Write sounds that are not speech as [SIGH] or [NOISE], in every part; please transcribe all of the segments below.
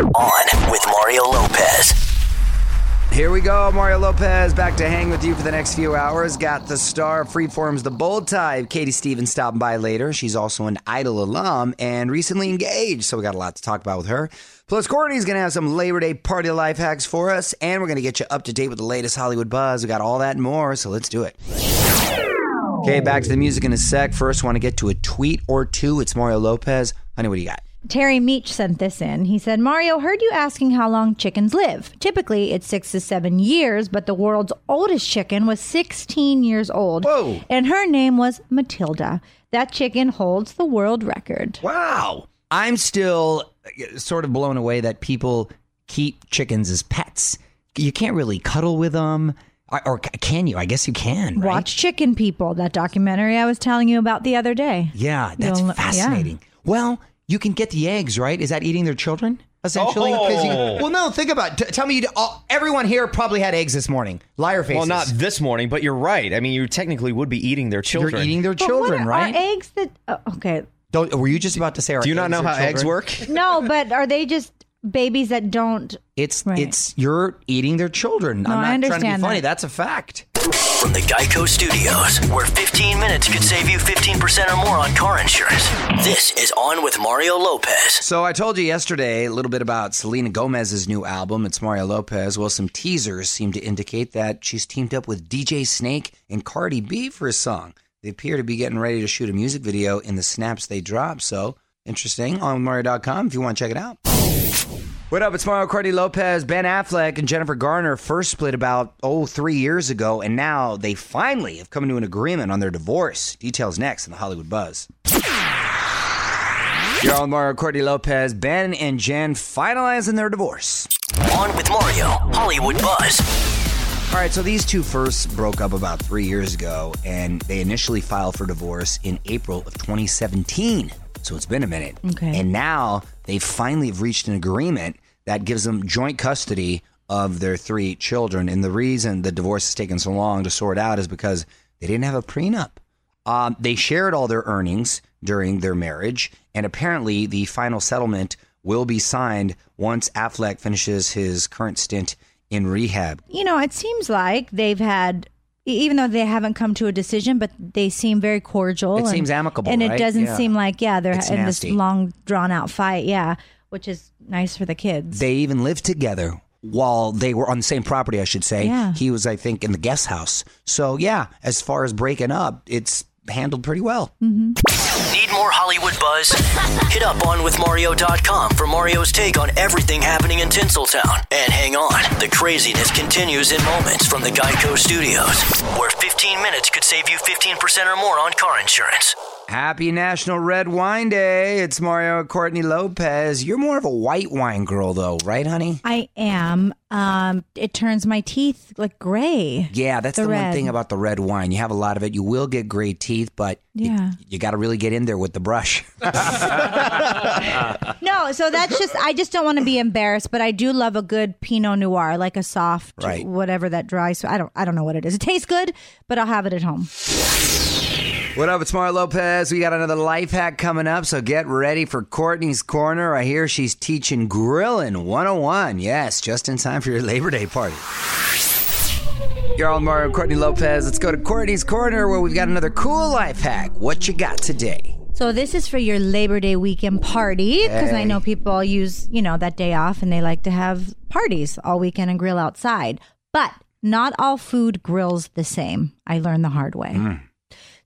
On with Mario Lopez. Here we go, Mario Lopez back to hang with you for the next few hours. Got the star of Freeform's The Bold Type, Katie Stevens, stopping by later. She's also an Idol alum and recently engaged, so we got a lot to talk about with her. Plus, Courtney's going to have some Labor Day party life hacks for us, and we're going to get you up to date with the latest Hollywood buzz. We got all that and more, so let's do it. Okay, back to the music in a sec. First, want to get to a tweet or two. It's Mario Lopez. Honey, what do you got? Terry Meach sent this in. He said, Mario, heard you asking how long chickens live. Typically, it's six to seven years, but the world's oldest chicken was 16 years old. Whoa. And her name was Matilda. That chicken holds the world record. Wow. I'm still uh, sort of blown away that people keep chickens as pets. You can't really cuddle with them. Or, can you? I guess you can. Right? Watch Chicken People, that documentary I was telling you about the other day. Yeah, that's You'll- yeah. fascinating. Well, you can get the eggs, right? Is that eating their children? Essentially, oh. 'Cause you- Oh. well, no. Think about. T- tell me, you, all, uh, everyone here probably had eggs this morning. Liar faces. Well, not this morning, but you're right. I mean, you technically would be eating their children. You're eating their But children, what, right? Are eggs that. Oh, okay. Don't, were you just about to say? Are Do you not know their how eggs work? No, but are they just babies that don't. It's Right. it's you're eating their children. No, I'm not I trying to be funny. that. That's a fact. From the Geico Studios, where 15 minutes could save you 15% or more on car insurance. This is On with Mario Lopez. So I told you yesterday a little bit about Selena Gomez's new album. It's Mario Lopez. Well, some teasers seem to indicate that she's teamed up with DJ Snake and Cardi B for a song. They appear to be getting ready to shoot a music video in the snaps they drop. So interesting. On Mario.com if you want to check it out. What up? It's Mario Cardi Lopez. Ben Affleck and Jennifer Garner first split about, oh, three years ago, and now they finally have come to an agreement on their divorce. Details next in the Hollywood Buzz. You're on Mario Cordy Lopez. Ben and Jen finalizing their divorce. On with Mario, Hollywood Buzz. All right, so these two first broke up about three years ago, and they initially filed for divorce in April of 2017. So it's been a minute. Okay. And now they finally have reached an agreement that gives them joint custody of their three children. And the reason the divorce has taken so long to sort out is because they didn't have a prenup. Um, they shared all their earnings during their marriage, and apparently the final settlement will be signed once Affleck finishes his current stint in rehab. You know, it seems like they've had. Even though they haven't come to a decision, but they seem very cordial. It and- seems amicable, and right? it doesn't Yeah. seem like yeah they're It's in nasty. this long drawn out fight. Yeah, which is nice for the kids. They even lived together while they were on the same property, I should say. Yeah. He was, I think, in the guest house. So, yeah, as far as breaking up, it's handled pretty well. Mm-hmm. Need more Hollywood buzz? Hit up on onwithmario.com for Mario's take on everything happening in Tinseltown. And hang on, the craziness continues in moments from the Geico Studios, where 15 minutes could save you 15% or more on car insurance. Happy National Red Wine Day. It's Mario Courtney Lopez. You're more of a white wine girl, though, right, honey? I am. Um, it turns my teeth like gray. Yeah, that's the, The one thing about the red wine. You have a lot of it. You will get gray teeth, but Yeah. you, you got to really get in there with the brush. [LAUGHS] No, so that's just I just don't want to be embarrassed, but I do love a good Pinot Noir, like a soft, Right. whatever that dry. So I don't, I don't know what it is. It tastes good, but I'll have it at home. What up? It's Mario Lopez. We got another life hack coming up, so get ready for Courtney's Corner. I hear she's teaching grilling 101. Yes, just in time for your Labor Day party. You're on Mario Courtney Lopez. Let's go to Courtney's Corner where we've got another cool life hack. What you got today? So this is for your Labor Day weekend party because I know people use you know that day off and they like to have parties all weekend and grill outside, but not all food grills the same. I learned the hard way. Mm.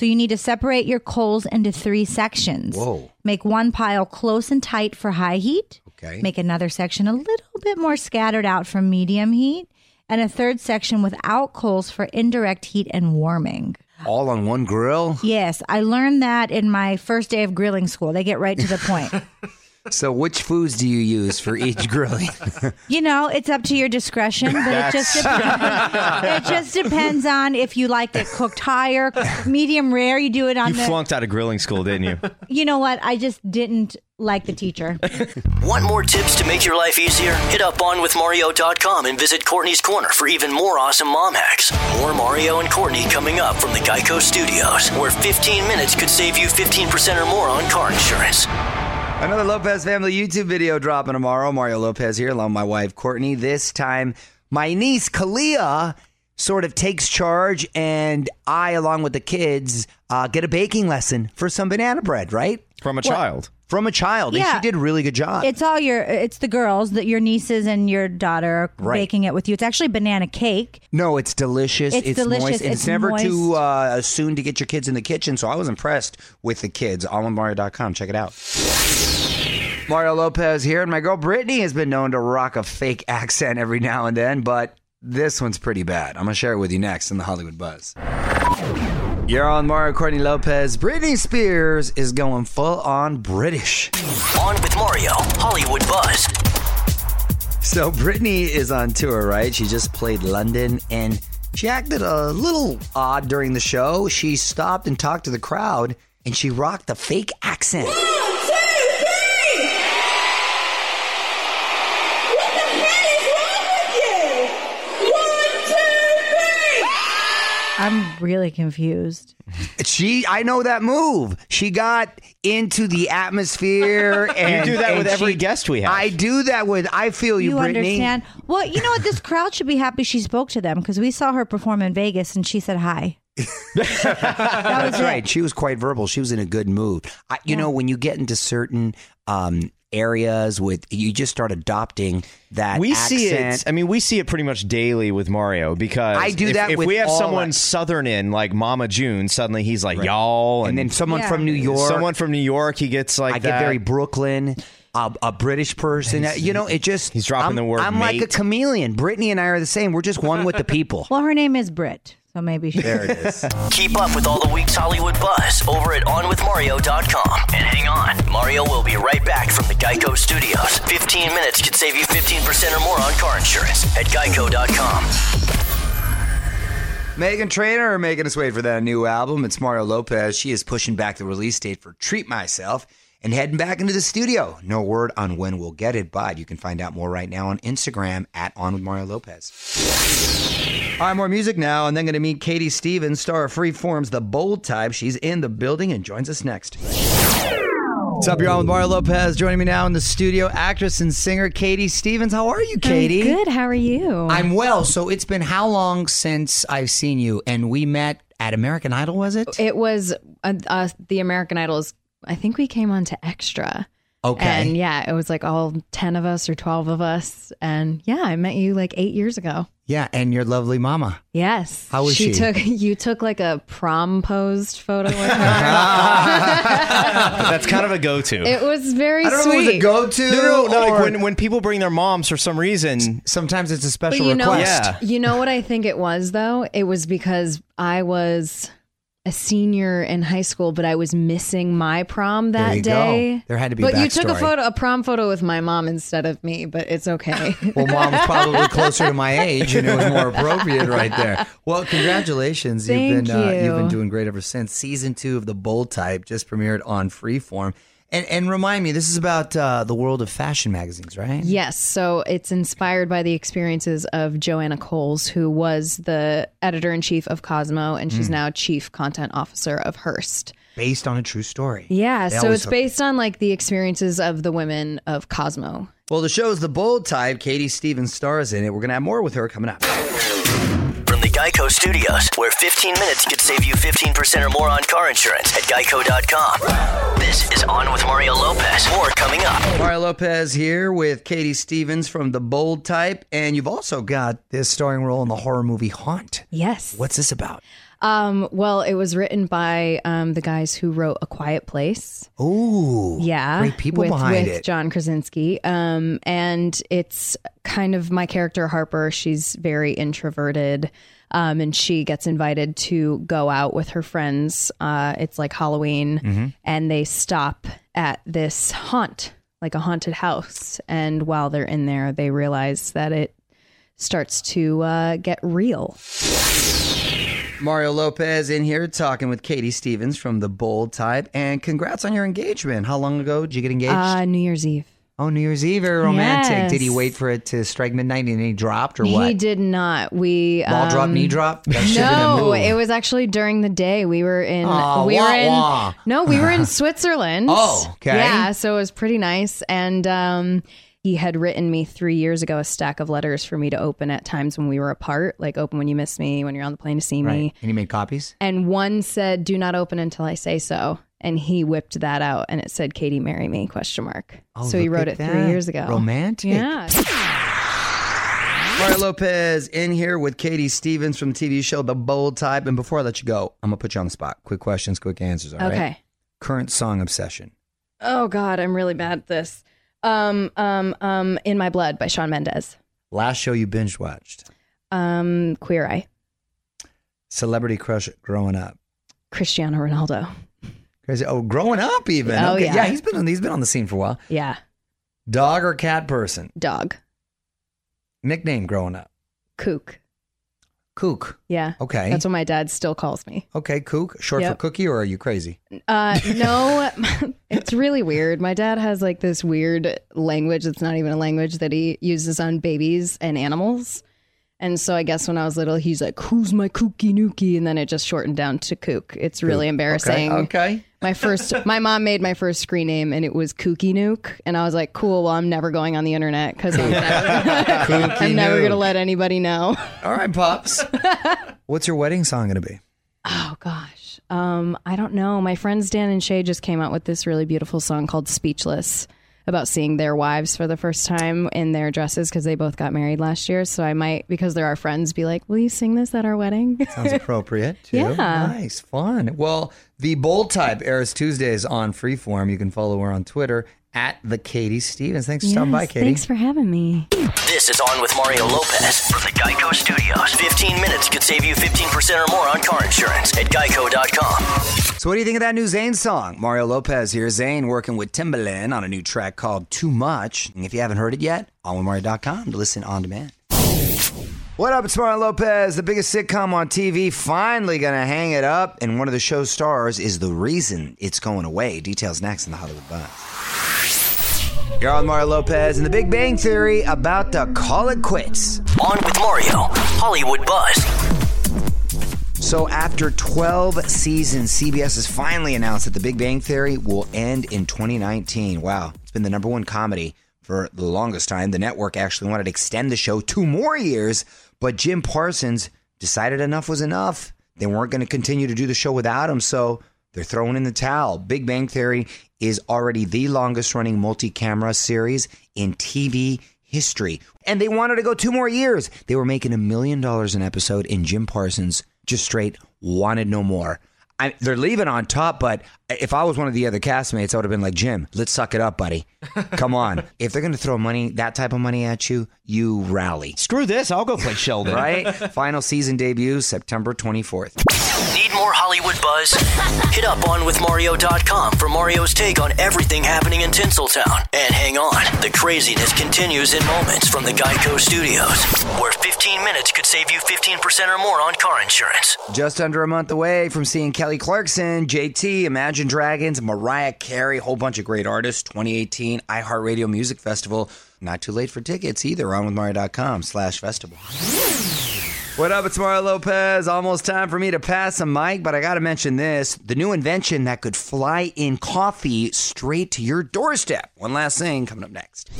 So you need to separate your coals into three sections. Whoa. Make one pile close and tight for high heat. Okay. Make another section a little bit more scattered out for medium heat. And a third section without coals for indirect heat and warming. All on one grill? Yes, I learned that in my first day of grilling school. They get right to the point. [LAUGHS] So, which foods do you use for each grilling? [LAUGHS] you know, it's up to your discretion, but it just depends. [LAUGHS] it just depends on if you like it cooked higher, medium rare. You do it on You the. flunked out of grilling school, didn't you? [LAUGHS] You know what? I just didn't like the teacher. Want more tips to make your life easier? Hit up onwithmario.com and visit Courtney's Corner for even more awesome mom hacks. More Mario and Courtney coming up from the Geico Studios, where 15 minutes could save you 15% or more on car insurance. Another Lopez family YouTube video dropping tomorrow. Mario Lopez here, along with my wife Courtney. This time, my niece Kalia sort of takes charge, and I, along with the kids, uh, get a baking lesson for some banana bread, right? From a child. From a child. And she did a really good job. It's all your, it's the girls that your nieces and your daughter are Right. baking it with you. It's actually banana cake. no, it's delicious. It's delicious. moist. and It's, It's never too uh, soon to get your kids in the kitchen. So I was impressed with the kids. AllOnMario.com. Check it out. Mario Lopez here, and my girl Britney has been known to rock a fake accent every now and then, but this one's pretty bad. I'm gonna share it with you next in the Hollywood Buzz. You're on Mario Courtney Lopez. Britney Spears is going full on British. On with Mario, Hollywood Buzz. So Britney is on tour, right? She just played London and she acted a little odd during the show. She stopped and talked to the crowd and she rocked a fake accent. I'm really confused. She, I know that move. She got into the atmosphere, [LAUGHS] and you do that with every she- guest we have. I do that with. I feel you, You Britney. understand? Well, you know what? This crowd should be happy she spoke to them because we saw her perform in Vegas and she said hi. [LAUGHS] That's right. She was quite verbal. She was in a good mood. I, you know, when you get into certain um, areas with, you just start adopting that. We see it. I mean, we see it pretty much daily with Mario because I do if, that If with we have someone our- southern in like Mama June, suddenly he's like y'all, and then someone Yeah. from New York. someone from New York, he gets like I that. get very Brooklyn. A, a British person, you know, it just he's dropping I'm, the word I'm like a chameleon. Britney and I are the same. We're just one with the [LAUGHS] people. Well, her name is Britt, so maybe she. there it is. [LAUGHS] Keep up with all the week's Hollywood buzz over at OnWithMario.com. And hang on, Mario will be right back from the Geico Studios. 15 minutes could save you 15% or more on car insurance at Geico.com. Meghan Trainor making us wait for that new album. It's Mario Lopez. She is pushing back the release date for Treat Myself and heading back into the studio. No word on when we'll get it, but you can find out more right now on Instagram at On with Mario Lopez. All right, more music now, and then going to meet Katie Stevens, star of Freeform's The Bold Type. She's in the building and joins us next. What's up, you're on with Mario Lopez. Joining me now in the studio, actress and singer Katie Stevens. How are you, Katie? Good. How are you? I'm well. So it's been how long since I've seen you? And we met at American Idol, was it? it was uh, uh, the American Idols. I think we came on to Extra. Okay. And yeah, it was like all 10 of us or 12 of us. And yeah, I met you like eight years ago. Yeah, and your lovely mama. Yes. How was she? took [LAUGHS] you took like a prom posed photo with her. That's kind of a go-to. it was very I don't know if it was a go-to. no, no, no. Like when when people bring their moms for some reason, sometimes it's a But special you know, request. Yeah. you know what I think it was though? It was because I was a senior in high school, but I was missing my prom that you go. day. There had to be a But you took a photo, a prom photo with my mom instead of me. But it's okay. [LAUGHS] Well, mom was probably closer to my age, and it was more [LAUGHS] appropriate right there. Well, congratulations! Thank you've been Uh, you. you've been doing great ever since. Season two of the Bold Type just premiered on Freeform. And and remind me, this is about uh, the world of fashion magazines, right? Yes, so it's inspired by the experiences of Joanna Coles, who was the editor in chief of Cosmo, and Mm. she's now chief content officer of Hearst. Based on a true story. Yeah, They so it's based on like the experiences of the women of Cosmo. Well, the show is the Bold Type. Katie Stevens stars in it. We're gonna have more with her coming up. From the Geico Studios, where 15 minutes could save you 15% or more on car insurance at Geico.com. This is On with Mario Lopez. More coming up. Mario Lopez here with Katie Stevens from The Bold Type, and you've also got this starring role in the horror movie Haunt. Yes. What's this about? Um, well, it was written by um, the guys who wrote A Quiet Place. Ooh, Yeah, great people with, behind with it. John Krasinski. Um, and it's kind of my character Harper. She's very introverted, um, and she gets invited to go out with her friends. Uh, it's like Halloween, Mm-hmm. and they stop at this haunt, like a haunted house. And while they're in there, they realize that it starts to uh, get real. Mario Lopez in here talking with Katie Stevens from The Bold Type, and congrats on your engagement. How long ago did you get engaged? Uh, New Year's Eve. Oh, New Year's Eve, very romantic. Yes. Did he wait for it to strike midnight and he dropped or what? He did not. We Ball drop, um, knee drop? Been a No, it was actually during the day. We were in. We wah, were in. wah. No, we were in [LAUGHS] Switzerland. Oh, okay. Yeah, so it was pretty nice. And um, he had written me three years ago a stack of letters for me to open at times when we were apart, like open when you miss me, when you're on the plane to see Right. me. And he made copies? And one said, "Do not open until I say so." And he whipped that out, and it said, "Katie, marry me?" Question mark. Oh, so he wrote at it three years ago. Romantic. Yeah. Mario Lopez in here with Katie Stevens from the TV show The Bold Type. And before I let you go, I'm going to put you on the spot. Quick questions, quick answers. All right. Okay. Current song obsession. Oh God, I'm really bad at this. Um, um, um, "In My Blood" by Shawn Mendes. Last show you binge watched. Um, Queer Eye. Celebrity crush growing up. Cristiano Ronaldo. Crazy. Oh, growing up even. Oh, okay. yeah. he's been on, he's been on the scene for a while. Yeah. Dog or cat person? Dog. Nickname growing up. Kook. Kook. Yeah. Okay. That's what my dad still calls me. okay, Kook. Short for cookie or are you crazy? Uh, [LAUGHS] no, [LAUGHS] it's really weird. My dad has like this weird language that's not even a language that he uses on babies and animals. And so I guess when I was little, he's like, "Who's my kooky nookie?" And then it just shortened down to kook. It's really embarrassing. Okay. okay. My first, my mom made my first screen name, and it was Kooky Nuke, and I was like, "Cool, well, I'm never going on the internet because I'm never, I'm never gonna [LAUGHS] let anybody know." All right, Pops. [LAUGHS] What's your wedding song going to be? Oh gosh, um, I don't know. My friends Dan and Shay just came out with this really beautiful song called "Speechless." About seeing their wives for the first time in their dresses because they both got married last year. So I might, because they're our friends, be like, "Will you sing this at our wedding?" [LAUGHS] Sounds appropriate, too. Yeah. Nice, fun. Well, the Bold Type airs Tuesdays on Freeform. You can follow her on Twitter at the Katie Stevens. Thanks for stopping by, Katie. Thanks for having me. This is On with Mario Lopez from the Geico Studios. 15 minutes could save you 15% or more on car insurance at geico.com. So, what do you think of that new Zayn song? Mario Lopez here. Zayn working with Timbaland on a new track called Too Much. And if you haven't heard it yet, onwithmario.com to listen on demand. What up? It's Mario Lopez, the biggest sitcom on TV, finally to hang it up. And one of the show's stars is the reason it's going away. Details next in the Hollywood Buzz. You're on Mario Lopez and the Big Bang Theory about to call it quits. On with Mario, Hollywood Buzz. So, after 12 seasons, CBS has finally announced that The Big Bang Theory will end in 2019. Wow, it's been the number one comedy for the longest time. The network actually wanted to extend the show two more years, but Jim Parsons decided enough was enough. They weren't going to continue to do the show without him, so they're throwing in the towel. Big Bang Theory is already the longest running multi camera series in TV history. And they wanted to go two more years. They were making a million dollars an episode, and Jim Parsons just straight wanted no more. I, they're leaving on top, but if I was one of the other castmates, I would have been like, Jim, let's suck it up, buddy. Come on. [LAUGHS] if they're going to throw money, that type of money at you, you rally. Screw this. I'll go play Sheldon. Right? [LAUGHS] Final season debut September 24th. Need more Hollywood buzz? Hit up onwithmario.com for Mario's take on everything happening in Tinseltown. And hang on, the craziness continues in moments from the Geico Studios, where 15 minutes could save you 15% or more on car insurance. Just under a month away from seeing Kelly Clarkson, JT, Imagine Dragons, Mariah Carey, whole bunch of great artists. 2018 iHeartRadio Music Festival. Not too late for tickets either. On with Mario.com slash festival. What up? It's Mario Lopez. Almost time for me to pass a mic, but I got to mention this the new invention that could fly in coffee straight to your doorstep. One last thing coming up next.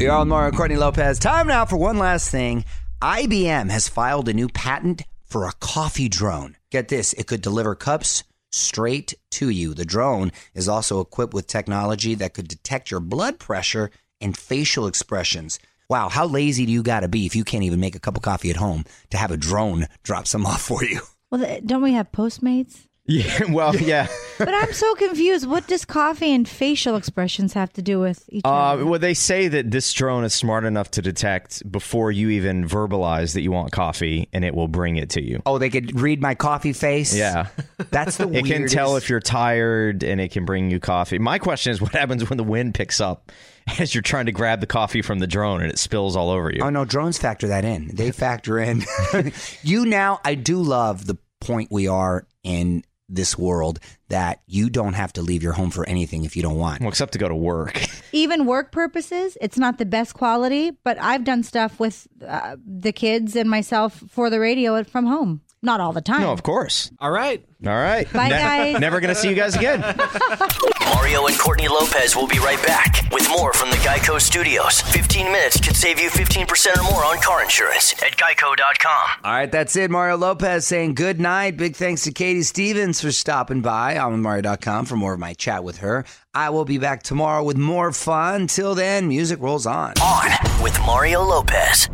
You're on Mario Courtney Lopez. Time now for one last thing. IBM has filed a new patent for a coffee drone. Get this, it could deliver cups straight to you. The drone is also equipped with technology that could detect your blood pressure and facial expressions. Wow, how lazy do you got to be if you can't even make a cup of coffee at home to have a drone drop some [LAUGHS] off for you? Well, don't we have Postmates? Yeah. [LAUGHS] Well, [LAUGHS] yeah. But I'm so confused. What does coffee and facial expressions have to do with each Uh, other? well, they say that this drone is smart enough to detect before you even verbalize that you want coffee, and it will bring it to you. Oh, they could read my coffee face? Yeah. That's the [LAUGHS] It can tell if you're tired, and it can bring you coffee. My question is, what happens when the wind picks up as you're trying to grab the coffee from the drone and it spills all over you? Oh no, drones factor that in. They factor in. you now, I do love the point we are in this world that you don't have to leave your home for anything if you don't want. Well, except to go to work. [LAUGHS] Even work purposes, it's not the best quality, but I've done stuff with uh, the kids and myself for the radio from home. Not all the time. no, of course. All right. All right. Bye, guys. Never going to see you guys again. [LAUGHS] Mario and Courtney Lopez will be right back with more from the Geico Studios. 15 minutes could save you 15% or more on car insurance at geico.com. All right, that's it. Mario Lopez saying good night. Big thanks to Katie Stevens for stopping by on Mario.com for more of my chat with her. I will be back tomorrow with more fun. Till then, music rolls on. On with Mario Lopez.